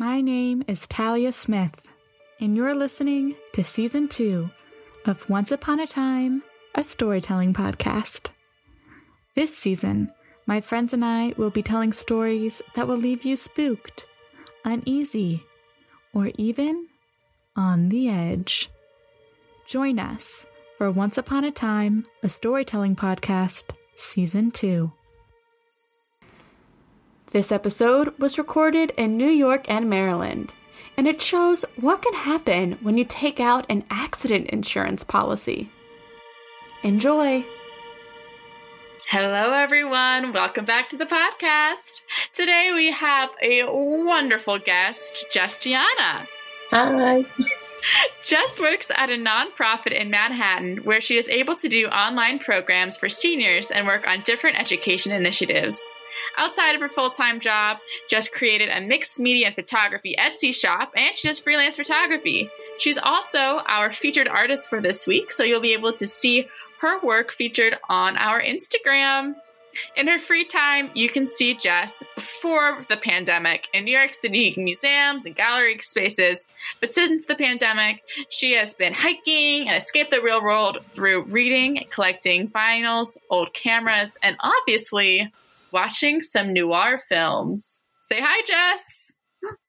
My name is Talia Smith, and you're listening to season two of Once Upon a Time, a storytelling podcast. This season, my friends and I will be telling stories that will leave you spooked, uneasy, or even on the edge. Join us for Once Upon a Time, a storytelling podcast, season two. This episode was recorded in New York and Maryland, and it shows what can happen when you take out an accident insurance policy. Enjoy! Hello, everyone. Welcome back to the podcast. Today we have a wonderful guest, Jess Gianna. Hi. Jess works at a nonprofit in Manhattan where she is able to do online programs for seniors and work on different education initiatives. Outside of her full time job, Jess created a mixed media and photography Etsy shop, and she does freelance photography. She's also our featured artist for this week, so you'll be able to see her work featured on our Instagram. In her free time, you can see Jess before the pandemic in New York City museums and gallery spaces. But since the pandemic, she has been hiking and escaped the real world through reading, collecting vinyls, old cameras, and obviously watching some noir films. Say hi, Jess.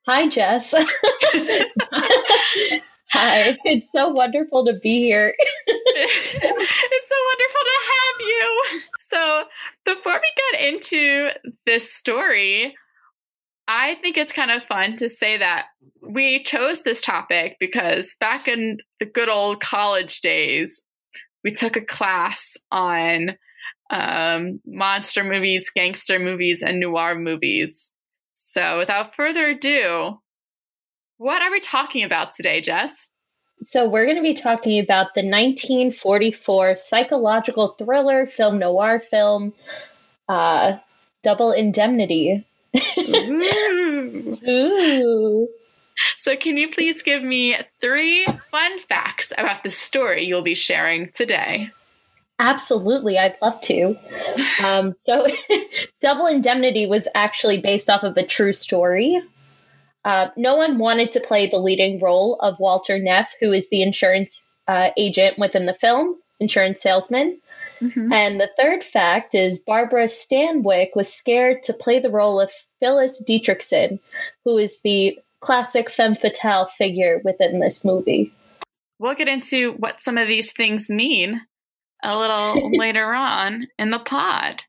Hi, Jess. Hi, it's so wonderful to be here. it's so wonderful to have you. So, before we get into this story, I think it's kind of fun to say that we chose this topic because back in the good old college days, we took a class on um, monster movies, gangster movies, and noir movies. So, without further ado, what are we talking about today, Jess? So, we're going to be talking about the 1944 psychological thriller film noir film, uh, Double Indemnity. Ooh. Ooh. So, can you please give me three fun facts about the story you'll be sharing today? Absolutely, I'd love to. Um, so, Double Indemnity was actually based off of a true story. Uh, no one wanted to play the leading role of Walter Neff, who is the insurance uh, agent within the film, insurance salesman. Mm-hmm. And the third fact is Barbara Stanwyck was scared to play the role of Phyllis Dietrichson, who is the classic femme fatale figure within this movie. We'll get into what some of these things mean a little later on in the pod.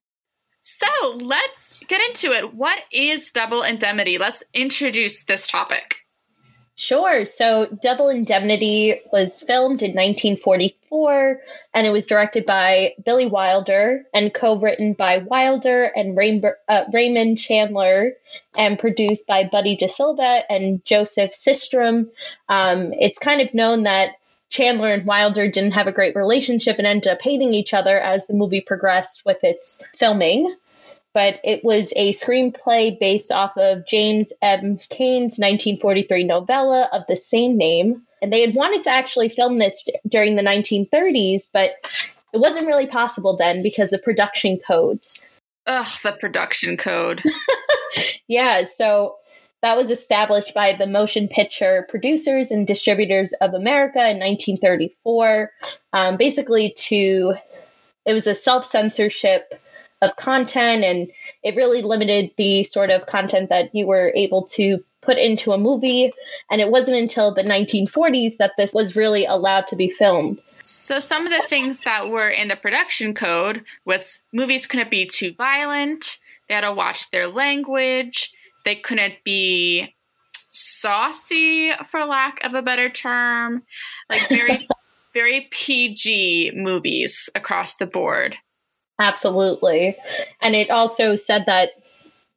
So let's get into it. What is double indemnity? Let's introduce this topic. Sure. So, Double Indemnity was filmed in 1944 and it was directed by Billy Wilder and co written by Wilder and uh, Raymond Chandler and produced by Buddy DeSylva and Joseph Sistrom. Um, it's kind of known that Chandler and Wilder didn't have a great relationship and ended up hating each other as the movie progressed with its filming. But it was a screenplay based off of James M. Cain's 1943 novella of the same name. And they had wanted to actually film this during the 1930s, but it wasn't really possible then because of production codes. Ugh, the production code. yeah, so that was established by the Motion Picture Producers and Distributors of America in 1934. Um, basically, to it was a self censorship of content, and it really limited the sort of content that you were able to put into a movie. And it wasn't until the 1940s that this was really allowed to be filmed. So some of the things that were in the production code was movies couldn't be too violent. They had to watch their language they couldn't be saucy for lack of a better term. Like very very pg movies across the board. Absolutely. And it also said that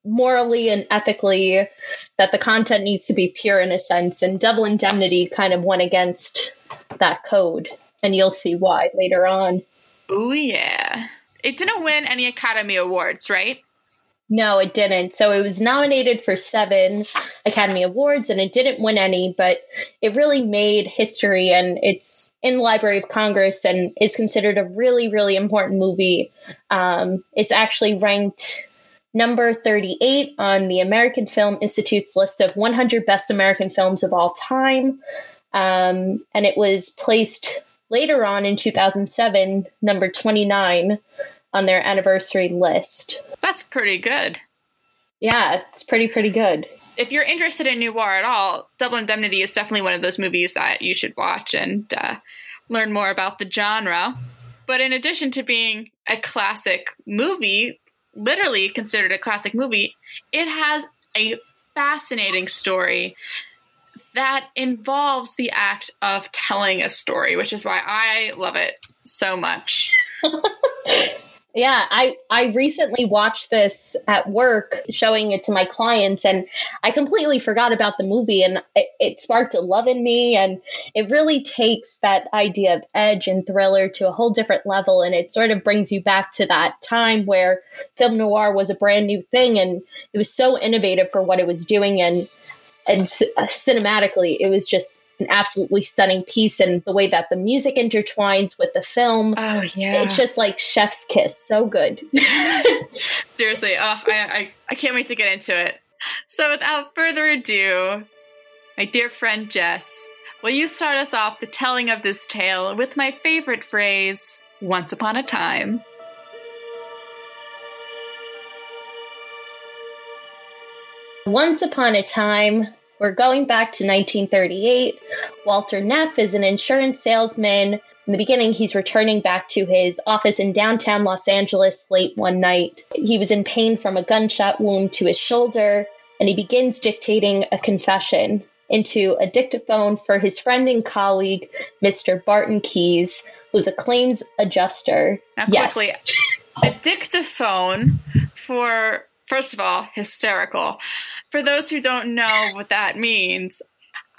morally and ethically that the content needs to be pure in a sense and double indemnity kind of went against that code and you'll see why later on. Oh yeah. It didn't win any academy awards right no, it didn't. So it was nominated for seven Academy Awards and it didn't win any, but it really made history and it's in the Library of Congress and is considered a really, really important movie. Um, it's actually ranked number 38 on the American Film Institute's list of 100 best American films of all time. Um, and it was placed later on in 2007, number 29 on their anniversary list. That's pretty good. Yeah, it's pretty, pretty good. If you're interested in noir at all, Double Indemnity is definitely one of those movies that you should watch and uh, learn more about the genre. But in addition to being a classic movie, literally considered a classic movie, it has a fascinating story that involves the act of telling a story, which is why I love it so much. Yeah, I I recently watched this at work, showing it to my clients, and I completely forgot about the movie, and it, it, sparked a love in me, and it really takes that idea of edge and thriller to a whole different level, and it sort of brings you back to that time where film noir was a brand new thing, and it was so innovative for what it was doing, and and uh, cinematically, it was just an absolutely stunning piece and the way that the music intertwines with the film. Oh yeah. It's just like chef's kiss. So good. Seriously. Oh, I, I, I can't wait to get into it. So without further ado, my dear friend Jess, will you start us off the telling of this tale with my favorite phrase, once upon a time? Once upon a time, we're going back to 1938. Walter Neff is an insurance salesman. In the beginning, he's returning back to his office in downtown Los Angeles late one night. He was in pain from a gunshot wound to his shoulder, and he begins dictating a confession into a dictaphone for his friend and colleague, Mr. Barton Keyes, who's a claims adjuster. Now, quickly, yes. a dictaphone for, first of all, hysterical for those who don't know what that means,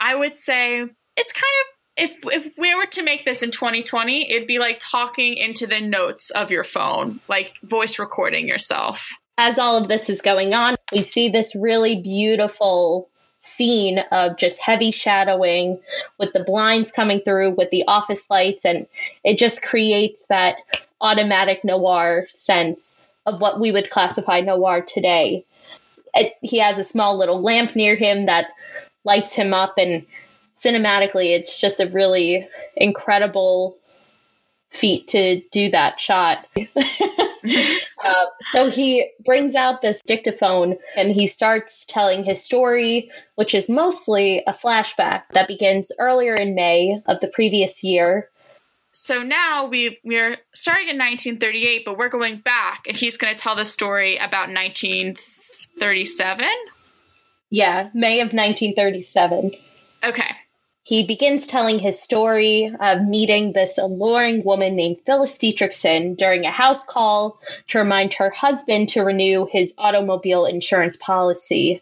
I would say it's kind of if if we were to make this in 2020, it'd be like talking into the notes of your phone, like voice recording yourself. As all of this is going on, we see this really beautiful scene of just heavy shadowing with the blinds coming through with the office lights and it just creates that automatic noir sense of what we would classify noir today it, he has a small little lamp near him that lights him up and cinematically it's just a really incredible feat to do that shot. Uh, so he brings out this dictaphone and he starts telling his story which is mostly a flashback that begins earlier in may of the previous year. So now we we're starting in 1938 but we're going back and he's going to tell the story about 19 37? Yeah, May of 1937. Okay. He begins telling his story of meeting this alluring woman named Phyllis Dietrichson during a house call to remind her husband to renew his automobile insurance policy.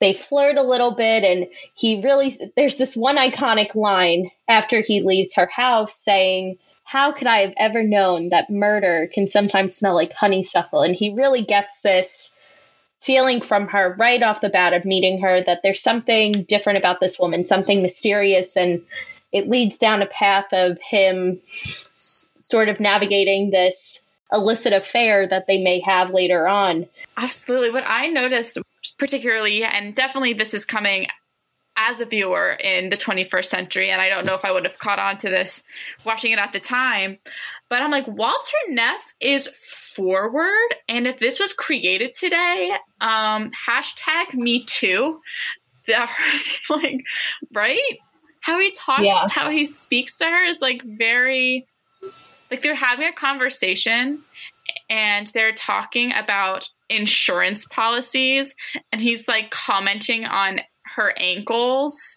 They flirt a little bit, and he really, there's this one iconic line after he leaves her house saying, How could I have ever known that murder can sometimes smell like honeysuckle? And he really gets this feeling from her right off the bat of meeting her that there's something different about this woman, something mysterious, and it leads down a path of him s- sort of navigating this illicit affair that they may have later on. Absolutely. What I noticed particularly, and definitely this is coming as a viewer in the 21st century, and I don't know if I would have caught on to this watching it at the time, but I'm like, Walter Neff is forward. And if this was created today, um, hashtag me too. like, right? How he talks, yeah. how he speaks to her is like very, like they're having a conversation and they're talking about insurance policies and he's like commenting on her ankles.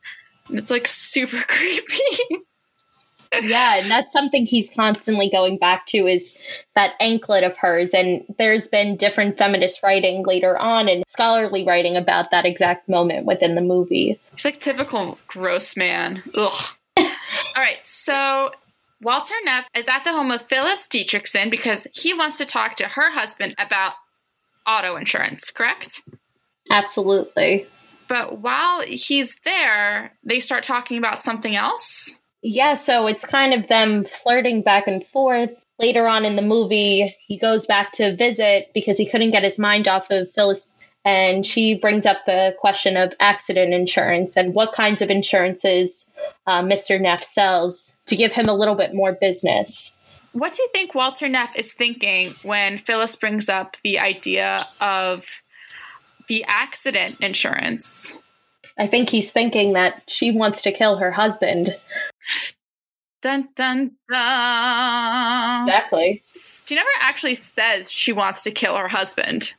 And it's like super creepy yeah, and that's something he's constantly going back to is that anklet of hers. And there's been different feminist writing later on and scholarly writing about that exact moment within the movie. He's like typical gross man. Ugh. All right, so Walter Neff is at the home of Phyllis Dietrichson because he wants to talk to her husband about auto insurance, correct? Absolutely. But while he's there, they start talking about something else yeah, so it's kind of them flirting back and forth. later on in the movie, he goes back to visit because he couldn't get his mind off of Phyllis. And she brings up the question of accident insurance and what kinds of insurances uh, Mr. Neff sells to give him a little bit more business. What do you think Walter Neff is thinking when Phyllis brings up the idea of the accident insurance? I think he's thinking that she wants to kill her husband. Dun dun dun. Exactly. She never actually says she wants to kill her husband.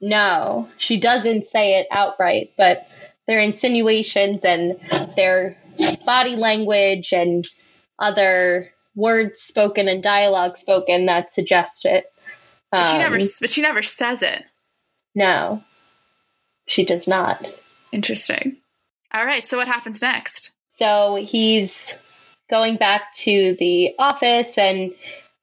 No, she doesn't say it outright, but their insinuations and their body language and other words spoken and dialogue spoken that suggest it. Um, but she never, um, but she never says it. No, she does not. Interesting. All right. So what happens next? So he's going back to the office and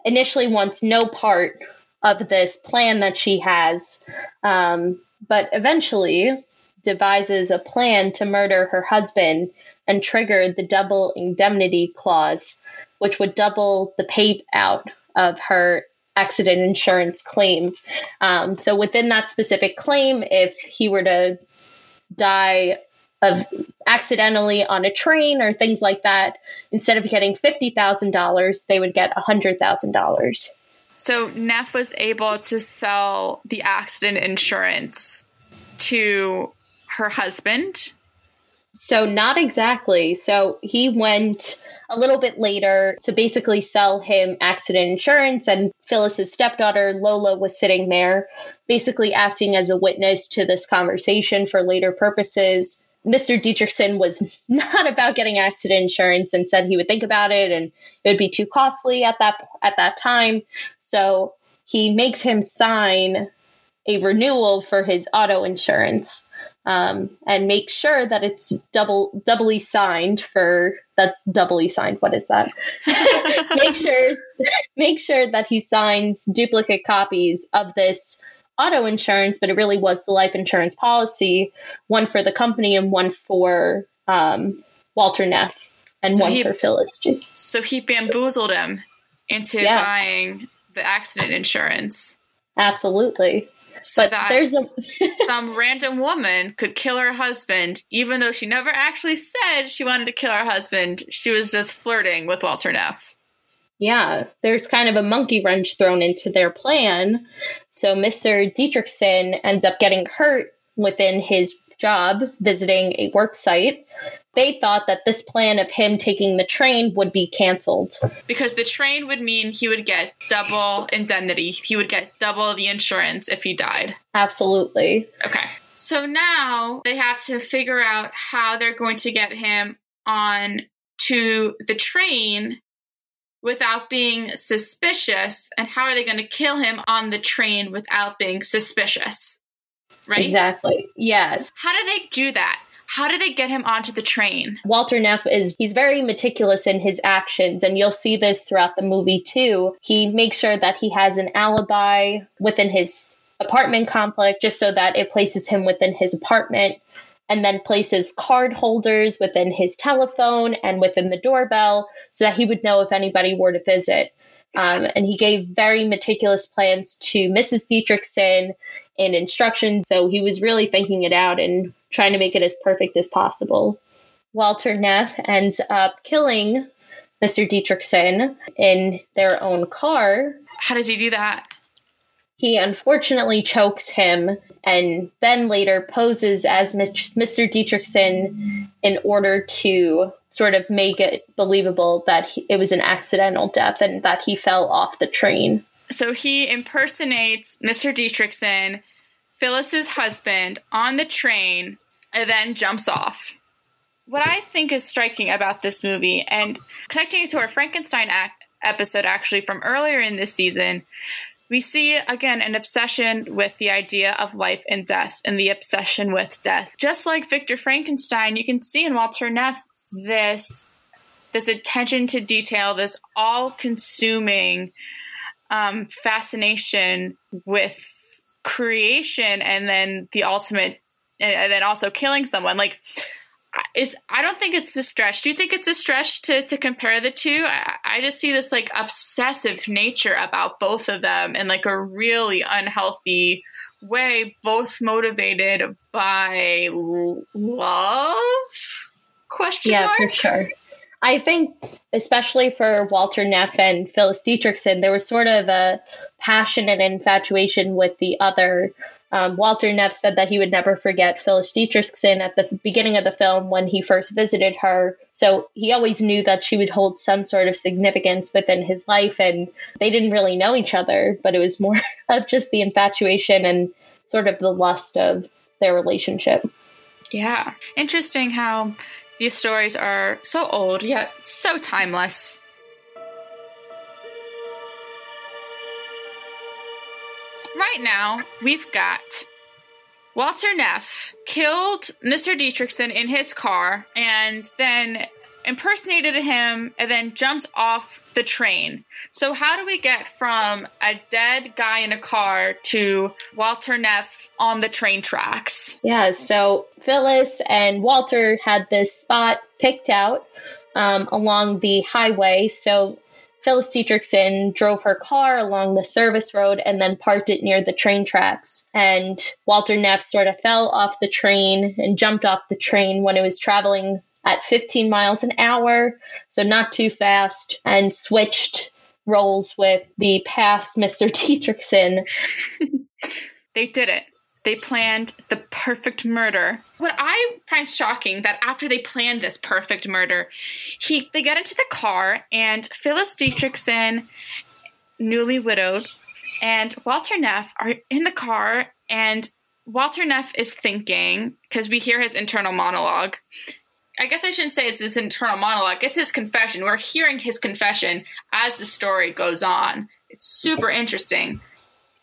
initially wants no part of this plan that she has, um, but eventually devises a plan to murder her husband and trigger the double indemnity clause, which would double the payout of her accident insurance claim. Um, so, within that specific claim, if he were to die of accidentally on a train or things like that, instead of getting $50,000, they would get $100,000. So Neff was able to sell the accident insurance to her husband. So, not exactly. So, he went a little bit later to basically sell him accident insurance, and Phyllis's stepdaughter, Lola, was sitting there, basically acting as a witness to this conversation for later purposes. Mr. Dietrichson was not about getting accident insurance and said he would think about it and it would be too costly at that at that time. So he makes him sign a renewal for his auto insurance um, and make sure that it's double doubly signed for that's doubly signed. What is that? make sure make sure that he signs duplicate copies of this auto insurance, but it really was the life insurance policy, one for the company and one for um, Walter Neff and so one he, for Phyllis. So he bamboozled him into yeah. buying the accident insurance. Absolutely. So but there's a some random woman could kill her husband, even though she never actually said she wanted to kill her husband. She was just flirting with Walter Neff. Yeah, there's kind of a monkey wrench thrown into their plan. So Mr. Dietrichson ends up getting hurt within his job visiting a work site. They thought that this plan of him taking the train would be canceled. Because the train would mean he would get double indemnity. He would get double the insurance if he died. Absolutely. Okay. So now they have to figure out how they're going to get him on to the train without being suspicious and how are they going to kill him on the train without being suspicious? Right? Exactly. Yes. How do they do that? How do they get him onto the train? Walter neff is he's very meticulous in his actions and you'll see this throughout the movie too. He makes sure that he has an alibi within his apartment complex just so that it places him within his apartment and then places card holders within his telephone and within the doorbell so that he would know if anybody were to visit. Um, and he gave very meticulous plans to Mrs. Dietrichson and instructions. So he was really thinking it out and trying to make it as perfect as possible. Walter Neff ends up killing Mr. Dietrichson in their own car. How does he do that? He unfortunately chokes him and then later poses as Mr. Dietrichson in order to sort of make it believable that he, it was an accidental death and that he fell off the train. So he impersonates Mr. Dietrichson, Phyllis's husband, on the train and then jumps off. What I think is striking about this movie and connecting it to our Frankenstein act episode actually from earlier in this season, we see again an obsession with the idea of life and death and the obsession with death. Just like Victor Frankenstein, you can see in Walter Neff this this attention to detail, this all-consuming um, fascination with creation, and then the ultimate, and then also killing someone. Like is I don't think it's a stretch. Do you think it's a stretch to to compare the two? I, I just see this like obsessive nature about both of them in like a really unhealthy way, both motivated by love. Question yeah, mark? for sure. I think, especially for Walter Neff and Phyllis Dietrichson, there was sort of a passion and infatuation with the other. Um, Walter Neff said that he would never forget Phyllis Dietrichson at the beginning of the film when he first visited her. So he always knew that she would hold some sort of significance within his life. And they didn't really know each other, but it was more of just the infatuation and sort of the lust of their relationship. Yeah. Interesting how these stories are so old yet so timeless. Right now, we've got Walter Neff killed Mr. Dietrichson in his car and then impersonated him and then jumped off the train. So, how do we get from a dead guy in a car to Walter Neff on the train tracks? Yeah, so Phyllis and Walter had this spot picked out um, along the highway. So, Phyllis Dietrichson drove her car along the service road and then parked it near the train tracks. And Walter Neff sort of fell off the train and jumped off the train when it was traveling at 15 miles an hour, so not too fast, and switched roles with the past Mr. Dietrichson. they did it. They planned the perfect murder. What I find shocking that after they planned this perfect murder, he they get into the car and Phyllis Dietrichson, newly widowed, and Walter Neff are in the car and Walter Neff is thinking because we hear his internal monologue. I guess I shouldn't say it's his internal monologue. It's his confession. We're hearing his confession as the story goes on. It's super interesting.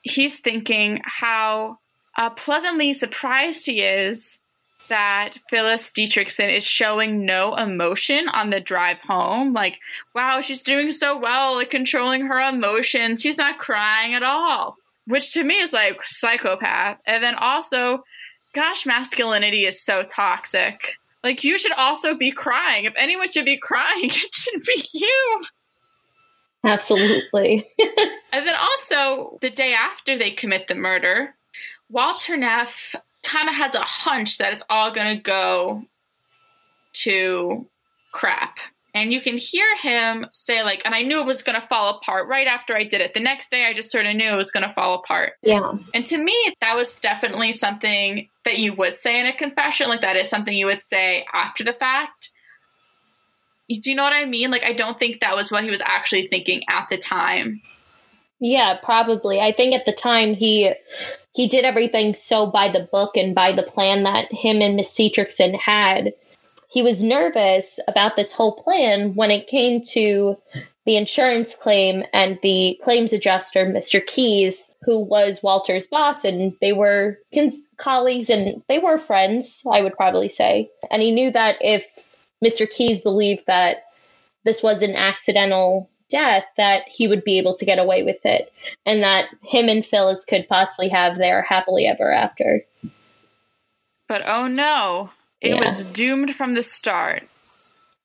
He's thinking how uh, pleasantly surprised he is that Phyllis Dietrichson is showing no emotion on the drive home. Like, wow, she's doing so well at controlling her emotions. She's not crying at all, which to me is like psychopath. And then also, gosh, masculinity is so toxic. Like, you should also be crying. If anyone should be crying, it should be you. Absolutely. and then also, the day after they commit the murder, Walter Neff kind of has a hunch that it's all going to go to crap. And you can hear him say, like, and I knew it was going to fall apart right after I did it. The next day, I just sort of knew it was going to fall apart. Yeah. And to me, that was definitely something that you would say in a confession. Like, that is something you would say after the fact. Do you know what I mean? Like, I don't think that was what he was actually thinking at the time. Yeah, probably. I think at the time he he did everything so by the book and by the plan that him and Miss Dietrichson had. He was nervous about this whole plan when it came to the insurance claim and the claims adjuster, Mr. Keyes, who was Walter's boss, and they were cons- colleagues and they were friends, I would probably say. And he knew that if Mr. Keyes believed that this was an accidental death that he would be able to get away with it and that him and Phyllis could possibly have their happily ever after. But oh no, it yeah. was doomed from the start.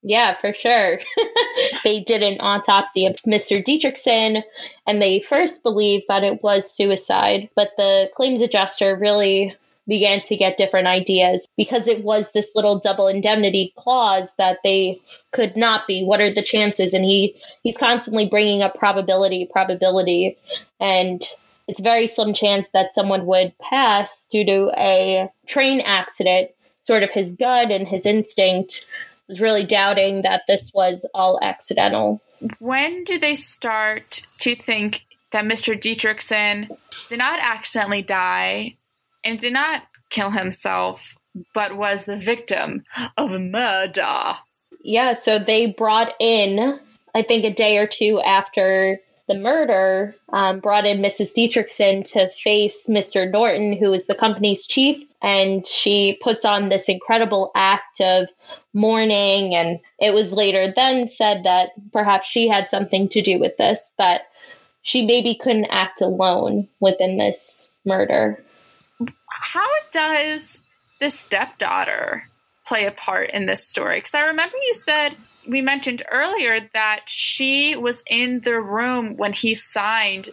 Yeah, for sure. they did an autopsy of Mr. Dietrichson and they first believed that it was suicide, but the claims adjuster really began to get different ideas because it was this little double indemnity clause that they could not be. What are the chances? And he he's constantly bringing up probability probability. And it's very slim chance that someone would pass due to a train accident. Sort of his gut and his instinct was really doubting that this was all accidental. When do they start to think that Mr. Dietrichson did not accidentally die and did not kill himself, but was the victim of a murder. Yeah, so they brought in, I think a day or two after the murder, um, brought in Mrs. Dietrichson to face Mr. Norton, who is the company's chief, and she puts on this incredible act of mourning. And it was later then said that perhaps she had something to do with this, that she maybe couldn't act alone within this murder how does the stepdaughter play a part in this story? Because I remember you said we mentioned earlier that she was in the room when he signed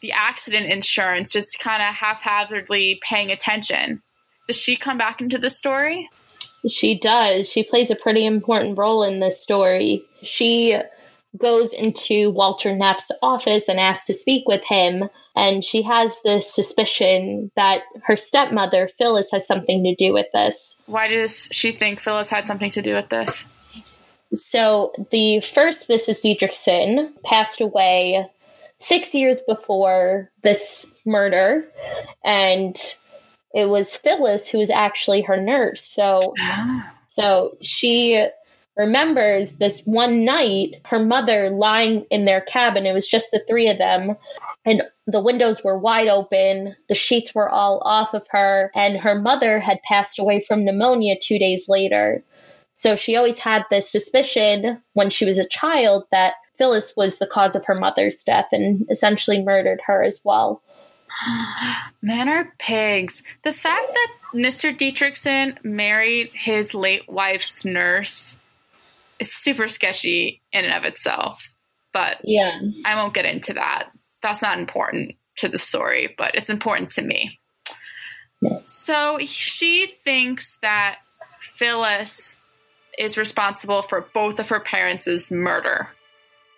the accident insurance, just kind of haphazardly paying attention. Does she come back into the story? She does. She plays a pretty important role in this story. She goes into Walter Neff's office and asks to speak with him. And she has this suspicion that her stepmother, Phyllis, has something to do with this. Why does she think Phyllis had something to do with this? So, the first Mrs. Dietrichson passed away six years before this murder. And it was Phyllis who was actually her nurse. So, ah. so she remembers this one night her mother lying in their cabin. It was just the three of them. And the windows were wide open, the sheets were all off of her, and her mother had passed away from pneumonia two days later. So she always had this suspicion when she was a child that Phyllis was the cause of her mother's death and essentially murdered her as well. Men are pigs. The fact that Mr. Dietrichson married his late wife's nurse is super sketchy in and of itself. But yeah, I won't get into that. That's not important to the story, but it's important to me. So she thinks that Phyllis is responsible for both of her parents' murder.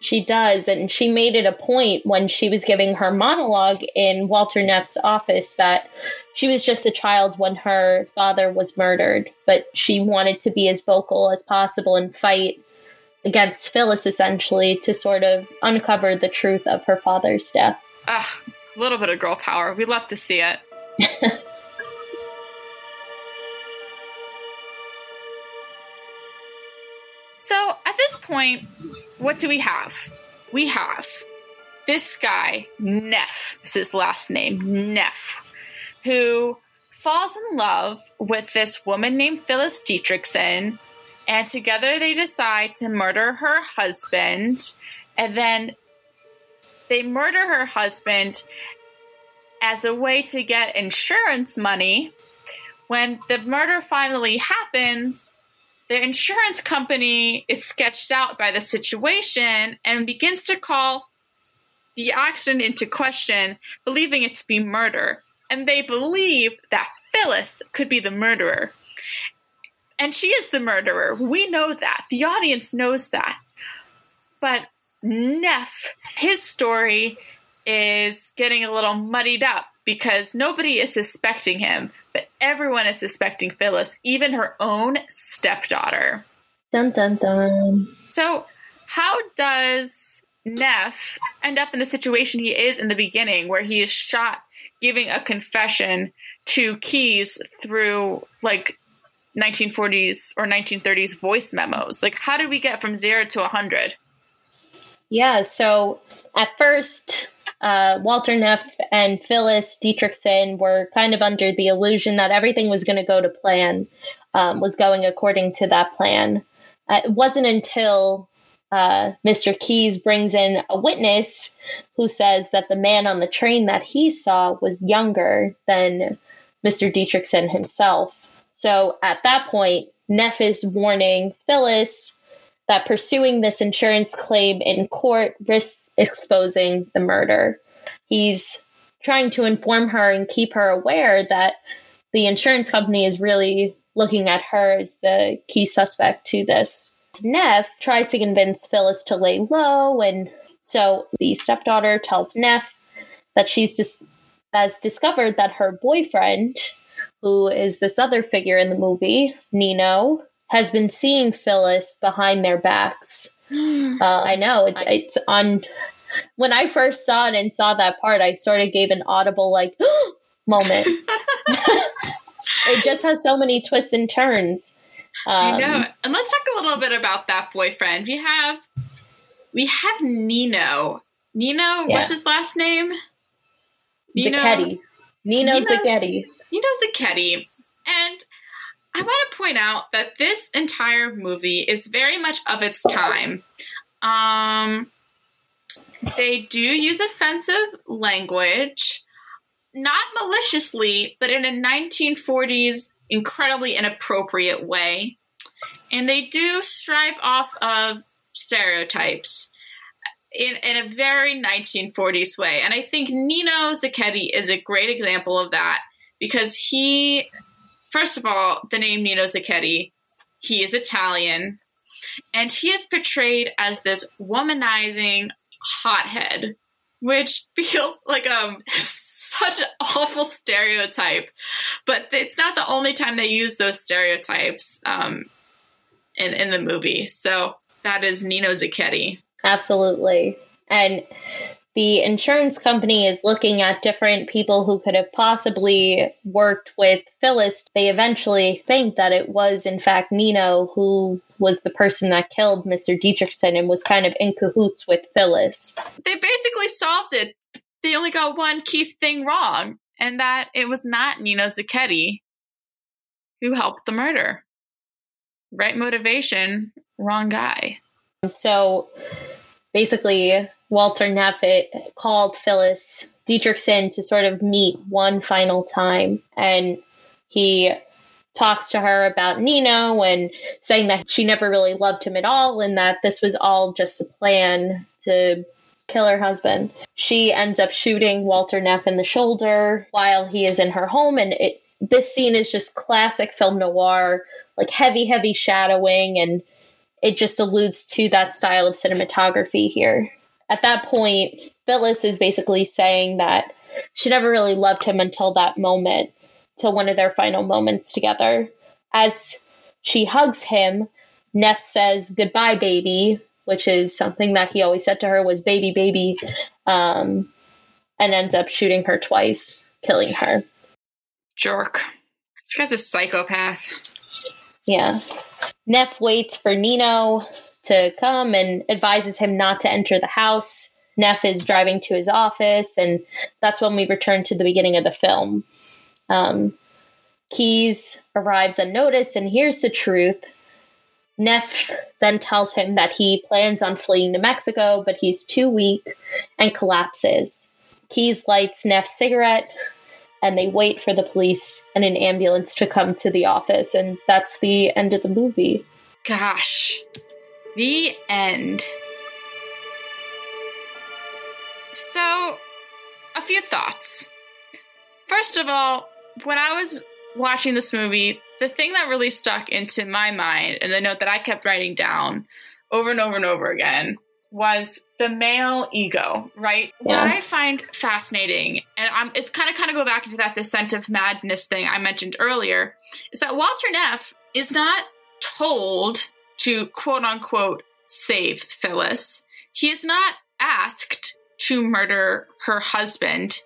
She does. And she made it a point when she was giving her monologue in Walter Neff's office that she was just a child when her father was murdered, but she wanted to be as vocal as possible and fight against Phyllis essentially to sort of uncover the truth of her father's death. Ah, a little bit of girl power. We love to see it. so at this point, what do we have? We have this guy, Neff, is his last name, Neff, who falls in love with this woman named Phyllis Dietrichson, and together they decide to murder her husband, and then they murder her husband as a way to get insurance money. When the murder finally happens, the insurance company is sketched out by the situation and begins to call the accident into question, believing it to be murder. And they believe that Phyllis could be the murderer. And she is the murderer. We know that. The audience knows that. But Neff, his story is getting a little muddied up because nobody is suspecting him, everyone is suspecting Phyllis, even her own stepdaughter. Dun dun dun. So, how does Neff end up in the situation he is in the beginning, where he is shot giving a confession to Keyes through like 1940s or 1930s voice memos? Like, how did we get from zero to 100? Yeah, so at first, uh, Walter Neff and Phyllis Dietrichson were kind of under the illusion that everything was going to go to plan, um, was going according to that plan. Uh, it wasn't until uh, Mr. Keyes brings in a witness who says that the man on the train that he saw was younger than Mr. Dietrichson himself. So at that point, Neff is warning Phyllis that pursuing this insurance claim in court risks exposing the murder. He's trying to inform her and keep her aware that the insurance company is really looking at her as the key suspect to this. Neff tries to convince Phyllis to lay low, and so the stepdaughter tells Neff that she's just has discovered that her boyfriend, who is this other figure in the movie, Nino, has been seeing Phyllis behind their backs. Uh, I know it's it's on. When I first saw it and saw that part, I sort of gave an audible like moment. it just has so many twists and turns. Um, I know. And let's talk a little bit about that boyfriend. We have we have Nino. Nino, yeah. what's his last name? Nino Zachetti. Nino, Nino Zachetti. Nino Zachetti. And I want to point out that this entire movie is very much of its time. Um, they do use offensive language, not maliciously, but in a 1940s incredibly inappropriate way. And they do strive off of stereotypes in, in a very 1940s way. And I think Nino Zachetti is a great example of that because he, first of all, the name Nino Zachetti, he is Italian and he is portrayed as this womanizing hothead, which feels like um such an awful stereotype. But it's not the only time they use those stereotypes um, in in the movie. So that is Nino Zachetti. Absolutely. And the insurance company is looking at different people who could have possibly worked with Phyllis. They eventually think that it was, in fact, Nino who was the person that killed Mr. Dietrichson and was kind of in cahoots with Phyllis. They basically solved it. They only got one key thing wrong, and that it was not Nino Zachetti who helped the murder. Right motivation, wrong guy. So basically, Walter Neff called Phyllis Dietrichson to sort of meet one final time. And he talks to her about Nino and saying that she never really loved him at all and that this was all just a plan to kill her husband. She ends up shooting Walter Neff in the shoulder while he is in her home. And it, this scene is just classic film noir, like heavy, heavy shadowing. And it just alludes to that style of cinematography here at that point, Phyllis is basically saying that she never really loved him until that moment, till one of their final moments together. As she hugs him, Neff says, Goodbye, baby, which is something that he always said to her was baby, baby, um, and ends up shooting her twice, killing her. Jerk. This guy's a psychopath. Yeah. Neff waits for Nino to come and advises him not to enter the house. Neff is driving to his office, and that's when we return to the beginning of the film. Um, Keyes arrives unnoticed and hears the truth. Neff then tells him that he plans on fleeing to Mexico, but he's too weak and collapses. Keyes lights Neff's cigarette, and they wait for the police and an ambulance to come to the office, and that's the end of the movie. Gosh, the end. So, a few thoughts. First of all, when I was watching this movie, the thing that really stuck into my mind and the note that I kept writing down over and over and over again was the male ego, right? Yeah. What I find fascinating, and I'm, it's kind of kind of go back into that descent of madness thing I mentioned earlier, is that Walter Neff is not told to quote unquote save Phyllis. He is not asked to murder her husband,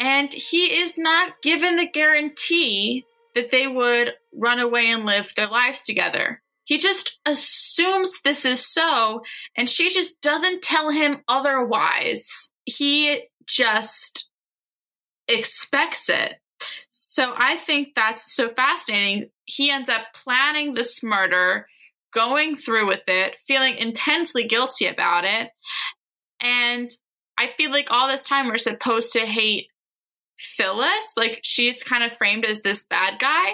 and he is not given the guarantee that they would run away and live their lives together. He just assumes this is so, and she just doesn't tell him otherwise. He just expects it. So I think that's so fascinating. He ends up planning this murder, going through with it, feeling intensely guilty about it. And I feel like all this time we're supposed to hate Phyllis. Like she's kind of framed as this bad guy.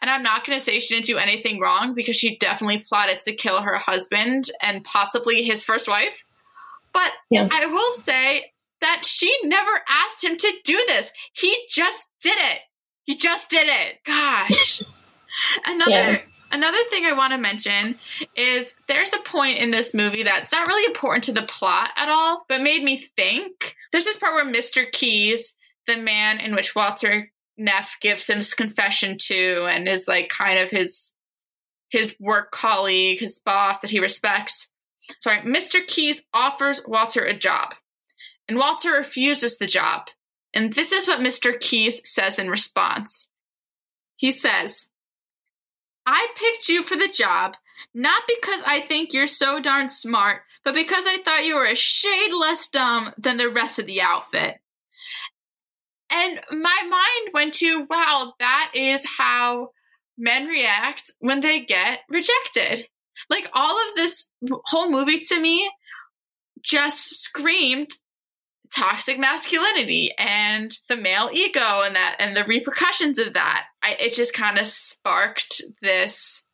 And I'm not going to say she didn't do anything wrong because she definitely plotted to kill her husband and possibly his first wife. But yeah. I will say that she never asked him to do this. He just did it. He just did it. Gosh. another yeah. another thing I want to mention is there's a point in this movie that's not really important to the plot at all, but made me think. There's this part where Mr. Keyes, the man in which Walter Neff gives him his confession to and is like kind of his his work colleague, his boss that he respects. Sorry, Mr. Keyes offers Walter a job, and Walter refuses the job. And this is what Mr. Keyes says in response. He says, I picked you for the job not because I think you're so darn smart, but because I thought you were a shade less dumb than the rest of the outfit. And my mind went to, wow, that is how men react when they get rejected. Like all of this whole movie to me just screamed toxic masculinity and the male ego and that and the repercussions of that. I, it just kind of sparked this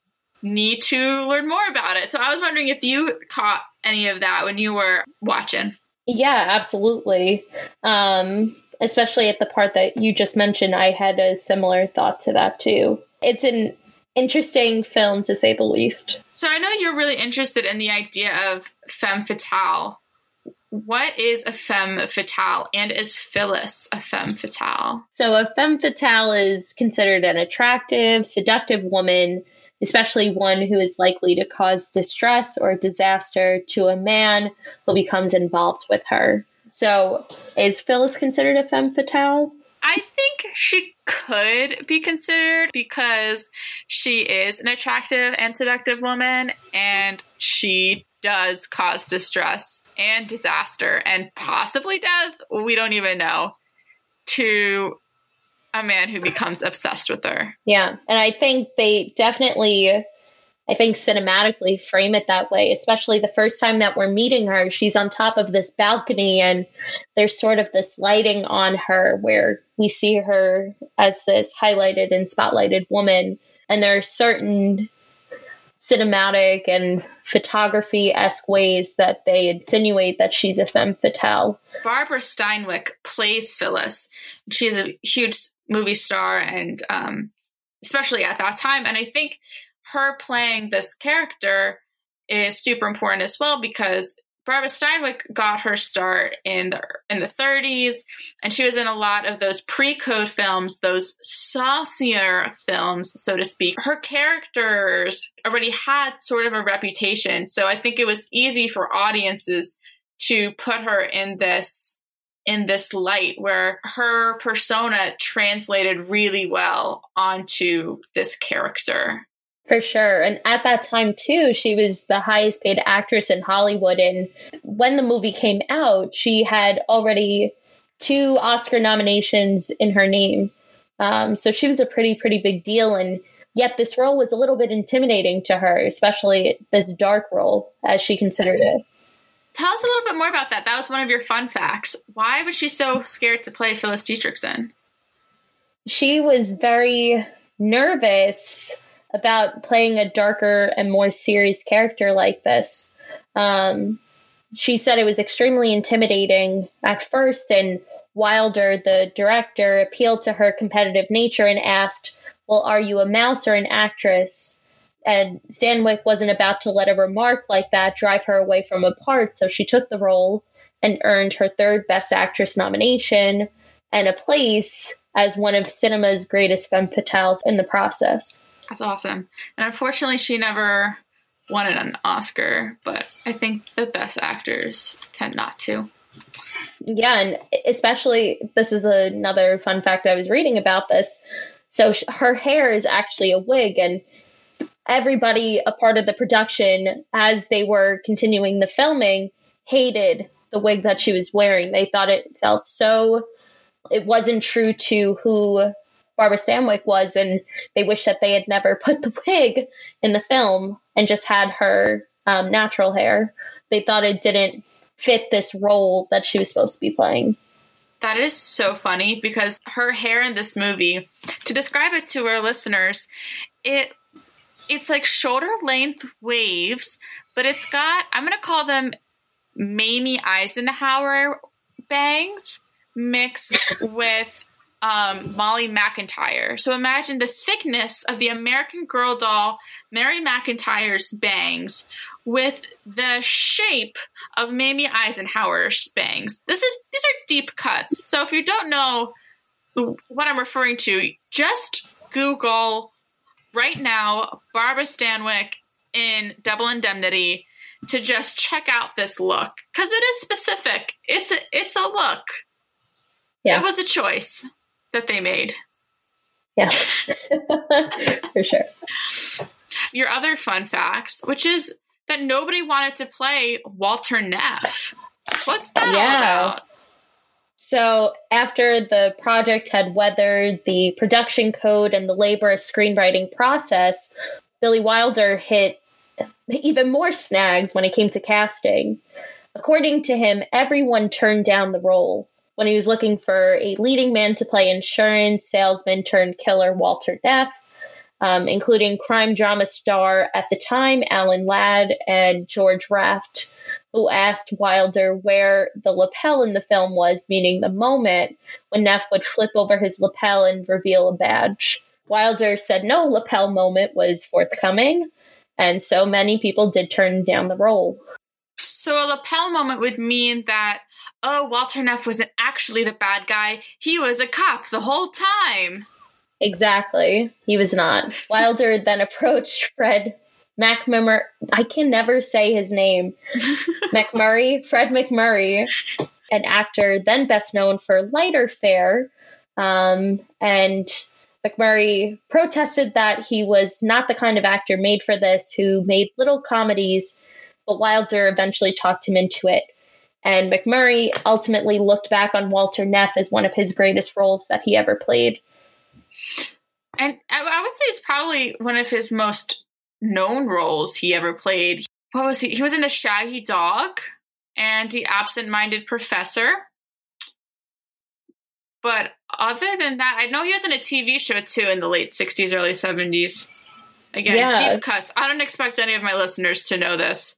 need to learn more about it. So I was wondering if you caught any of that when you were watching. Yeah, absolutely. Um, especially at the part that you just mentioned, I had a similar thought to that too. It's an interesting film to say the least. So I know you're really interested in the idea of femme fatale. What is a femme fatale, and is Phyllis a femme fatale? So, a femme fatale is considered an attractive, seductive woman especially one who is likely to cause distress or disaster to a man who becomes involved with her. So, is Phyllis considered a femme fatale? I think she could be considered because she is an attractive and seductive woman and she does cause distress and disaster and possibly death. We don't even know to a man who becomes obsessed with her. Yeah. And I think they definitely, I think cinematically frame it that way, especially the first time that we're meeting her. She's on top of this balcony and there's sort of this lighting on her where we see her as this highlighted and spotlighted woman. And there are certain cinematic and photography esque ways that they insinuate that she's a femme fatale. Barbara Stanwyck plays Phyllis. She's a huge movie star, and um, especially at that time. And I think her playing this character is super important as well because Barbara Stanwyck got her start in the in the 30s, and she was in a lot of those pre-code films, those saucier films, so to speak. Her characters already had sort of a reputation, so I think it was easy for audiences to put her in this in this light where her persona translated really well onto this character. For sure. And at that time, too, she was the highest paid actress in Hollywood. And when the movie came out, she had already two Oscar nominations in her name. Um, so she was a pretty, pretty big deal. And yet this role was a little bit intimidating to her, especially this dark role, as she considered it. Tell us a little bit more about that. That was one of your fun facts. Why was she so scared to play Phyllis Dietrichson? She was very nervous about playing a darker and more serious character like this. Um, she said it was extremely intimidating at first, and Wilder, the director, appealed to her competitive nature and asked, Well, are you a mouse or an actress? And Stanwyck wasn't about to let a remark like that drive her away from a part, so she took the role and earned her third Best Actress nomination and a place as one of cinema's greatest femme fatales in the process. That's awesome. And unfortunately, she never won an Oscar, but I think the best actors tend not to. Yeah, and especially this is another fun fact I was reading about this. So her hair is actually a wig, and everybody a part of the production, as they were continuing the filming, hated the wig that she was wearing. They thought it felt so, it wasn't true to who Barbara Stanwyck was, and they wish that they had never put the wig in the film and just had her um, natural hair. They thought it didn't fit this role that she was supposed to be playing. That is so funny because her hair in this movie, to describe it to our listeners, it it's like shoulder length waves, but it's got I'm gonna call them Mamie Eisenhower bangs mixed with um, Molly McIntire. So imagine the thickness of the American Girl doll Mary McIntire's bangs with the shape of Mamie Eisenhower's bangs. This is these are deep cuts. So if you don't know what I'm referring to, just Google right now Barbara Stanwyck in Double Indemnity to just check out this look because it is specific. It's a it's a look. Yeah. It was a choice that they made. Yeah, for sure. Your other fun facts, which is that nobody wanted to play Walter Neff. What's that yeah. about? So, after the project had weathered the production code and the laborious screenwriting process, Billy Wilder hit even more snags when it came to casting. According to him, everyone turned down the role. When he was looking for a leading man to play insurance salesman turned killer Walter Neff, um, including crime drama star at the time Alan Ladd and George Raft, who asked Wilder where the lapel in the film was, meaning the moment when Neff would flip over his lapel and reveal a badge. Wilder said no lapel moment was forthcoming, and so many people did turn down the role. So a lapel moment would mean that, oh, Walter Neff wasn't actually the bad guy. He was a cop the whole time. Exactly. He was not. Wilder then approached Fred MacMurray. I can never say his name. MacMurray, Fred MacMurray, an actor then best known for Lighter Fare. Um, and MacMurray protested that he was not the kind of actor made for this, who made little comedies, but Wilder eventually talked him into it. And MacMurray ultimately looked back on Walter Neff as one of his greatest roles that he ever played. And I would say it's probably one of his most known roles he ever played. What was he? He was in The Shaggy Dog and The Absent Minded Professor. But other than that, I know he was in a TV show too in the late 60s, early 70s. Again, yeah. deep cuts. I don't expect any of my listeners to know this.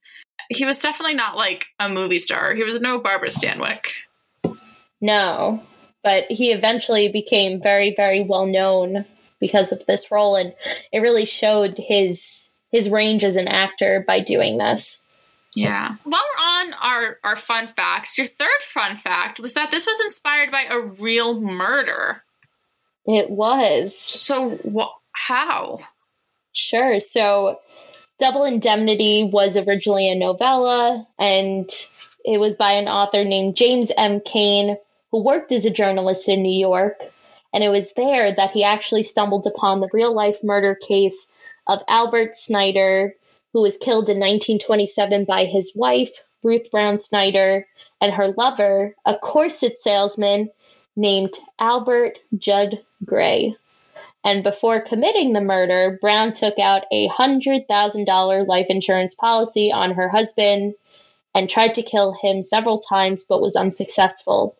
He was definitely not like a movie star. He was no Barbara Stanwyck. No, but he eventually became very, very well known because of this role, and it really showed his his range as an actor by doing this. Yeah. While we're on our, our fun facts, your third fun fact was that this was inspired by a real murder. It was. So, wh- how? Sure. So, Double Indemnity was originally a novella, and it was by an author named James M. Cain, who worked as a journalist in New York. And it was there that he actually stumbled upon the real life murder case of Albert Snyder, who was killed in 1927 by his wife, Ruth Brown Snyder, and her lover, a corset salesman named Albert Judd Gray. And before committing the murder, Brown took out a $100,000 life insurance policy on her husband and tried to kill him several times but was unsuccessful.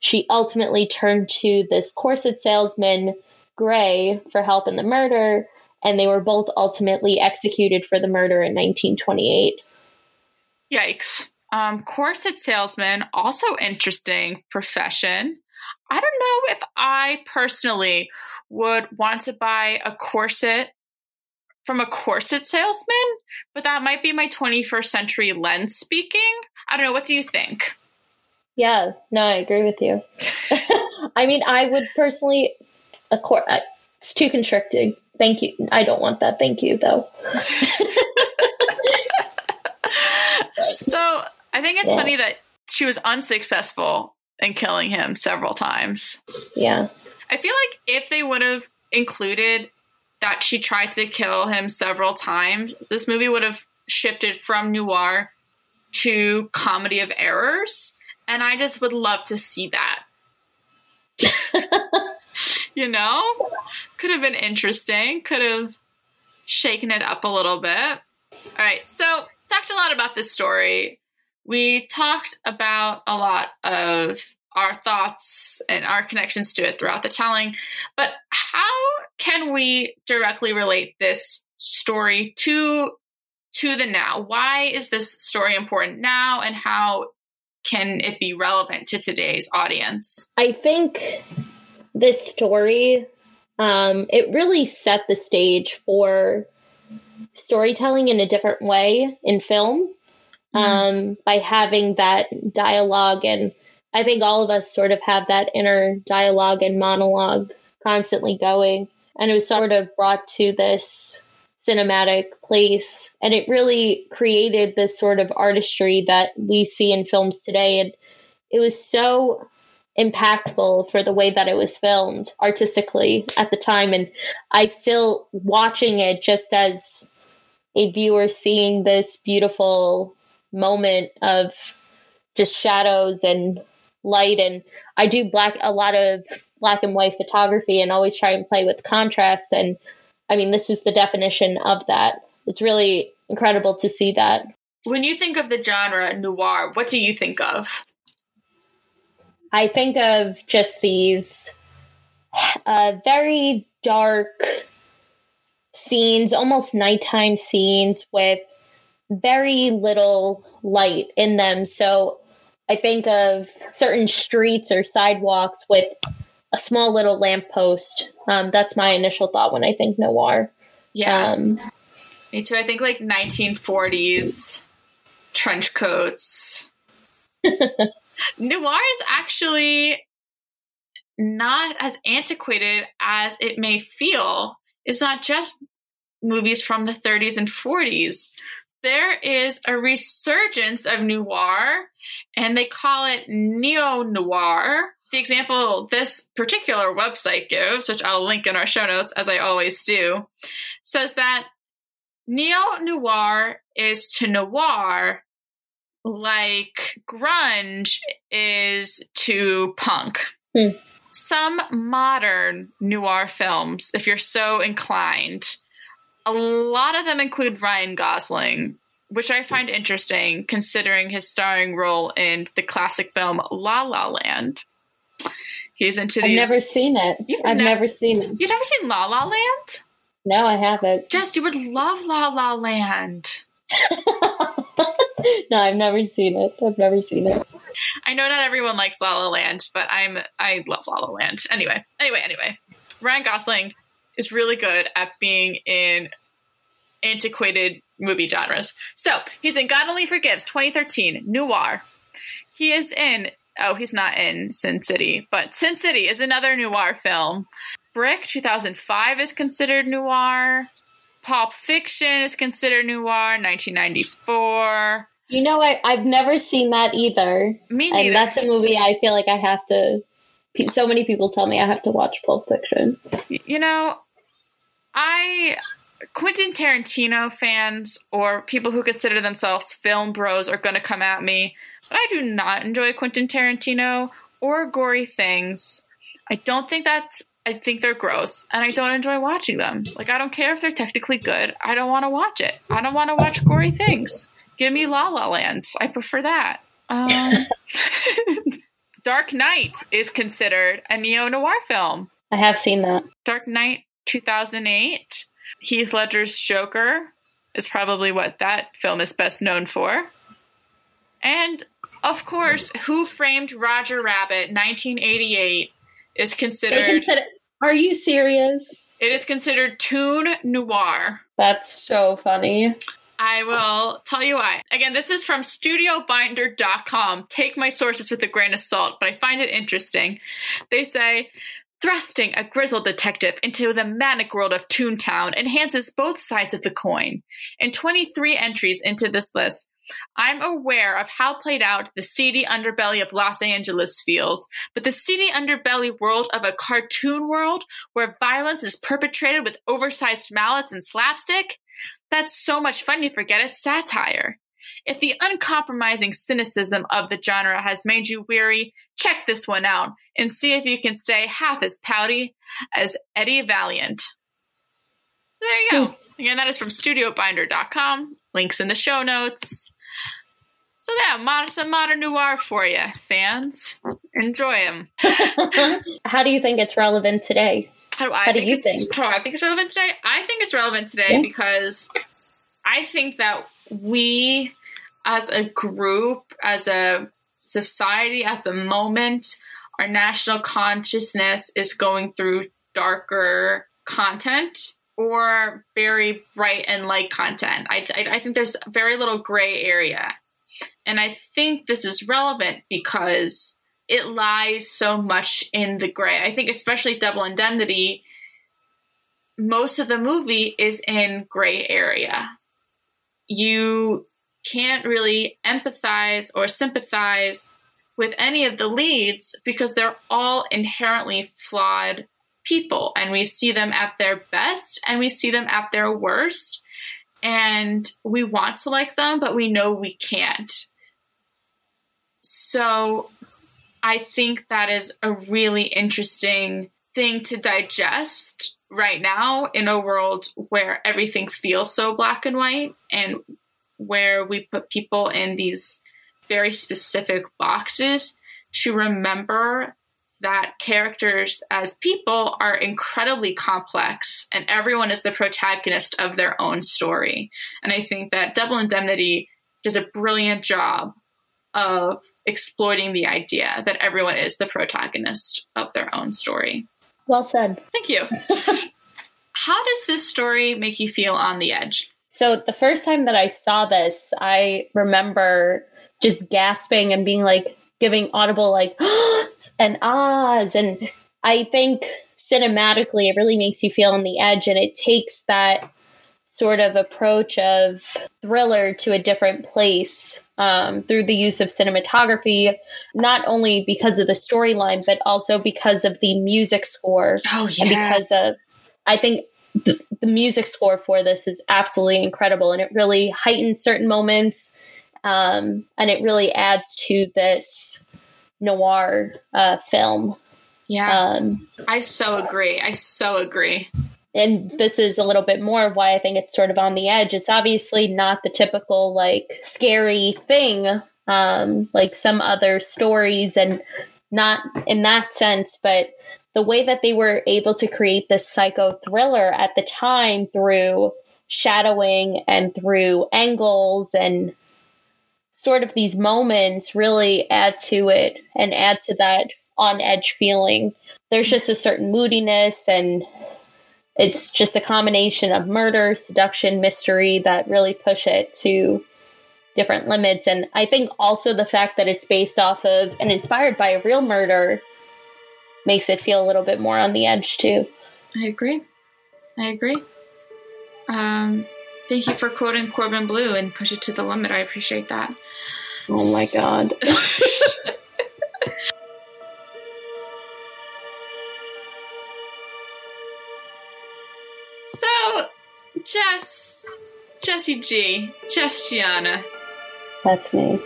She ultimately turned to this corset salesman, Gray, for help in the murder, and they were both ultimately executed for the murder in 1928. Yikes. Um, corset salesman, also interesting profession. I don't know if I personally would want to buy a corset from a corset salesman, but that might be my 21st century lens speaking. I don't know. What do you think? Yeah, no, I agree with you. I mean, I would personally, a cor- uh, it's too constricting. Thank you. I don't want that. Thank you, though. so I think it's yeah. funny that she was unsuccessful in killing him several times. Yeah. I feel like if they would have included that she tried to kill him several times, this movie would have shifted from noir to comedy of errors. And I just would love to see that. you know? Could have been interesting. Could have shaken it up a little bit. All right. So, talked a lot about this story. We talked about a lot of our thoughts and our connections to it throughout the telling. But how can we directly relate this story to to the now? Why is this story important now and how can it be relevant to today's audience? I think this story, um, it really set the stage for storytelling in a different way in film mm-hmm. um, by having that dialogue. And I think all of us sort of have that inner dialogue and monologue constantly going. And it was sort of brought to this cinematic place. And it really created this sort of artistry that we see in films today. And it was so impactful for the way that it was filmed artistically at the time. And I still watching it just as a viewer seeing this beautiful moment of just shadows and light and I do black a lot of black and white photography and always try and play with contrast and I mean this is the definition of that. It's really incredible to see that. When you think of the genre noir, what do you think of? I think of just these uh, very dark scenes, almost nighttime scenes with very little light in them. So I think of certain streets or sidewalks with a small little lamppost. Um, that's my initial thought when I think noir. Yeah. Um, Me too. I think like 1940s trench coats. noir is actually not as antiquated as it may feel. It's not just movies from the 30s and 40s. There is a resurgence of noir, and they call it neo noir. The example this particular website gives, which I'll link in our show notes as I always do, says that neo noir is to noir like grunge is to punk. Hmm. Some modern noir films, if you're so inclined, a lot of them include Ryan Gosling, which I find interesting considering his starring role in the classic film La La Land. He's into these. I've never seen it. You've I've ne- never seen it. You've never seen La La Land? No, I haven't. Jess, you would love La La Land. no, I've never seen it. I've never seen it. I know not everyone likes La La Land, but I'm I love La La Land. Anyway, anyway, anyway. Ryan Gosling is really good at being in antiquated movie genres. So he's in God Only Forgives, 2013, noir. He is in, oh, he's not in Sin City, but Sin City is another noir film. Brick, 2005, is considered noir. Pulp Fiction is considered noir, 1994. You know, I, I've never seen that either. Me neither. And that's a movie I feel like I have to. So many people tell me I have to watch Pulp Fiction. You know, I Quentin Tarantino fans or people who consider themselves film bros are going to come at me, but I do not enjoy Quentin Tarantino or gory things. I don't think that's I think they're gross and I don't enjoy watching them. Like I don't care if they're technically good. I don't want to watch it. I don't want to watch gory things. Give me La La Land. I prefer that. Um, Dark Knight is considered a neo noir film. I have seen that. Dark Knight 2008 Heath Ledger's Joker is probably what that film is best known for. And of course, Who Framed Roger Rabbit 1988 is considered. Consider- are you serious? It is considered toon noir. That's so funny. I will tell you why. Again, this is from studiobinder.com. Take my sources with a grain of salt, but I find it interesting. They say Thrusting a grizzled detective into the manic world of Toontown enhances both sides of the coin. In 23 entries into this list, I'm aware of how played out the seedy underbelly of Los Angeles feels, but the seedy underbelly world of a cartoon world where violence is perpetrated with oversized mallets and slapstick? That's so much fun you forget it's satire. If the uncompromising cynicism of the genre has made you weary, check this one out and see if you can stay half as pouty as Eddie Valiant. There you go. Hmm. Again, that is from studiobinder.com. Links in the show notes. So yeah, some modern noir for you, fans. Enjoy them. How do you think it's relevant today? How do I How think do you think? I think it's relevant today. I think it's relevant today yeah. because I think that we as a group, as a society at the moment, our national consciousness is going through darker content or very bright and light content. I, I, I think there's very little gray area. And I think this is relevant because it lies so much in the gray. I think, especially Double Indemnity, most of the movie is in gray area. You can't really empathize or sympathize with any of the leads because they're all inherently flawed people and we see them at their best and we see them at their worst and we want to like them but we know we can't. So i think that is a really interesting thing to digest right now in a world where everything feels so black and white and where we put people in these very specific boxes to remember that characters as people are incredibly complex and everyone is the protagonist of their own story. And I think that Double Indemnity does a brilliant job of exploiting the idea that everyone is the protagonist of their own story. Well said. Thank you. How does this story make you feel on the edge? So, the first time that I saw this, I remember just gasping and being like, giving audible like and ahs and i think cinematically it really makes you feel on the edge and it takes that sort of approach of thriller to a different place um, through the use of cinematography, not only because of the storyline, but also because of the music score. Oh, yeah. And because of, I think the, the music score for this is absolutely incredible and it really heightens certain moments um, and it really adds to this noir uh, film. Yeah, um, I so agree. I so agree. And this is a little bit more of why I think it's sort of on the edge. It's obviously not the typical like scary thing, um, like some other stories, and not in that sense, but the way that they were able to create this psycho thriller at the time through shadowing and through angles and sort of these moments really add to it and add to that on edge feeling. There's just a certain moodiness and it's just a combination of murder, seduction, mystery that really push it to different limits. And I think also the fact that it's based off of and inspired by a real murder makes it feel a little bit more on the edge too. I agree. I agree. Um, Thank you for quoting Corbin Bleu and push it to the limit. I appreciate that. Oh my god. so, Jess, Jessie G, Jess Gianna. That's me.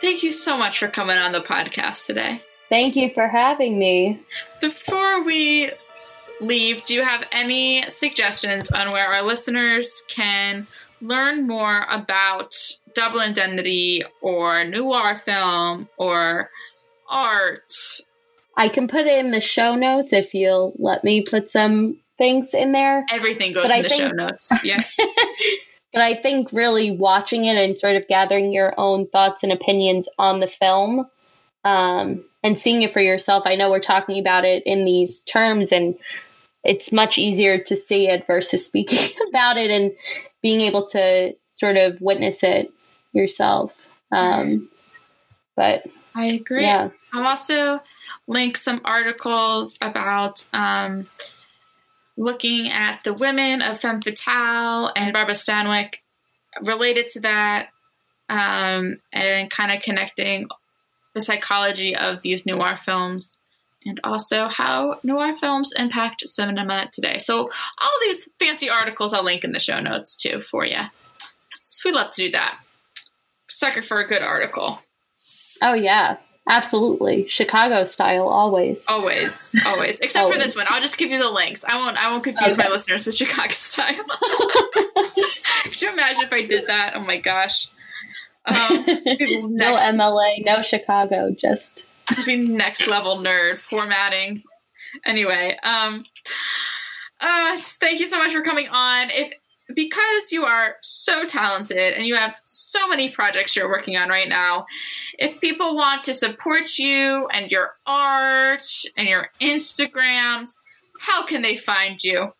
Thank you so much for coming on the podcast today. Thank you for having me. Before we leave, do you have any suggestions on where our listeners can learn more about double indemnity or noir film or art? I can put it in the show notes if you'll let me put some things in there. Everything goes but in I the think, show notes. Yeah. but I think really watching it and sort of gathering your own thoughts and opinions on the film um, and seeing it for yourself. I know we're talking about it in these terms and it's much easier to see it versus speaking about it and being able to sort of witness it yourself. Um, but I agree. Yeah. I'll also link some articles about um, looking at the women of Femme Fatale and Barbara Stanwyck related to that um, and kind of connecting the psychology of these noir films and also how noir films impact cinema today. So, all these fancy articles I'll link in the show notes too for you. We love to do that. Sucker for a good article. Oh, yeah. Absolutely, Chicago style, always. Always, always. Except always. for this one, I'll just give you the links. I won't. I won't confuse okay. my listeners with Chicago style. Could you imagine if I did that? Oh my gosh. Um, no MLA, no Chicago, just Mean, next level nerd formatting. Anyway, um, uh, thank you so much for coming on. If because you are so talented and you have so many projects you're working on right now, if people want to support you and your art and your Instagrams, how can they find you?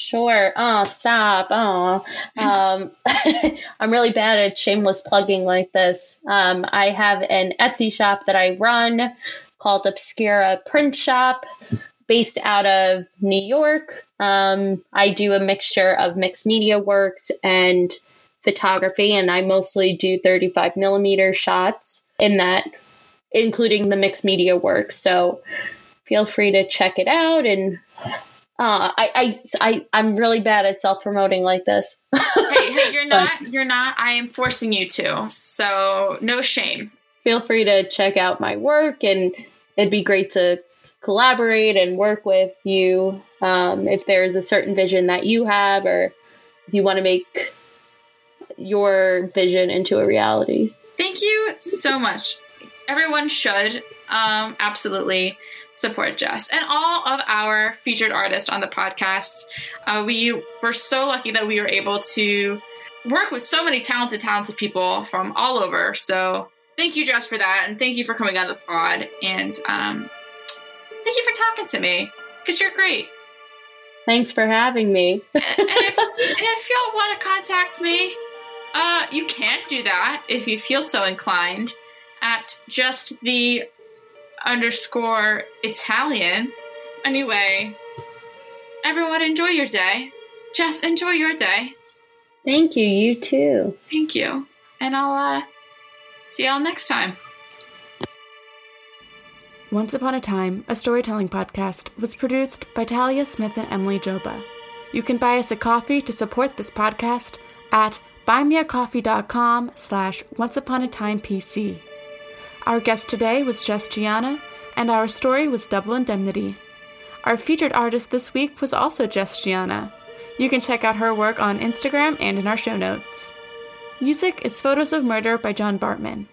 Sure. Oh, stop. Oh, um, I'm really bad at shameless plugging like this. Um, I have an Etsy shop that I run called Obscura Print Shop, based out of New York. Um, I do a mixture of mixed media works and photography, and I mostly do 35 millimeter shots in that, including the mixed media work. So feel free to check it out and uh, I, I, I, I'm really bad at self promoting like this. hey, hey, you're not, you're not. I am forcing you to. So no shame. Feel free to check out my work, and it'd be great to collaborate and work with you. Um, if there's a certain vision that you have, or if you want to make your vision into a reality. Thank you so much. Everyone should um, absolutely support Jess and all of our featured artists on the podcast. Uh, we were so lucky that we were able to work with so many talented, talented people from all over. So thank you, Jess, for that, and thank you for coming on the pod, and um, thank you for talking to me because you're great. Thanks for having me. and, if, if y'all want to contact me, uh, you can do that if you feel so inclined at just the underscore Italian. Anyway, everyone enjoy your day. Jess, enjoy your day. Thank you. You too. Thank you. And I'll uh, see y'all next time. Once Upon a Time, a storytelling podcast, was produced by Talia Smith and Emily Joba. You can buy us a coffee to support this podcast at buymeacoffee.com slash onceuponatimepc. Our guest today was Jess Gianna, and our story was Double Indemnity. Our featured artist this week was also Jess Gianna. You can check out her work on Instagram and in our show notes. Music is Photos of Murder by John Bartman.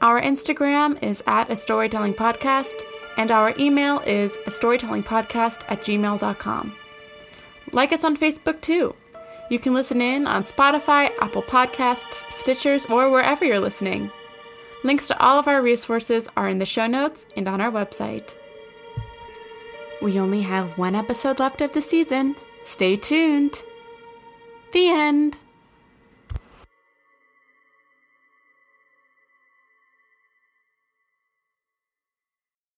Our Instagram is at a storytelling podcast, and our email is a storytellingpodcast at gmail.com. Like us on Facebook too. You can listen in on Spotify, Apple Podcasts, Stitchers, or wherever you're listening. Links to all of our resources are in the show notes and on our website. We only have one episode left of the season. Stay tuned. The end.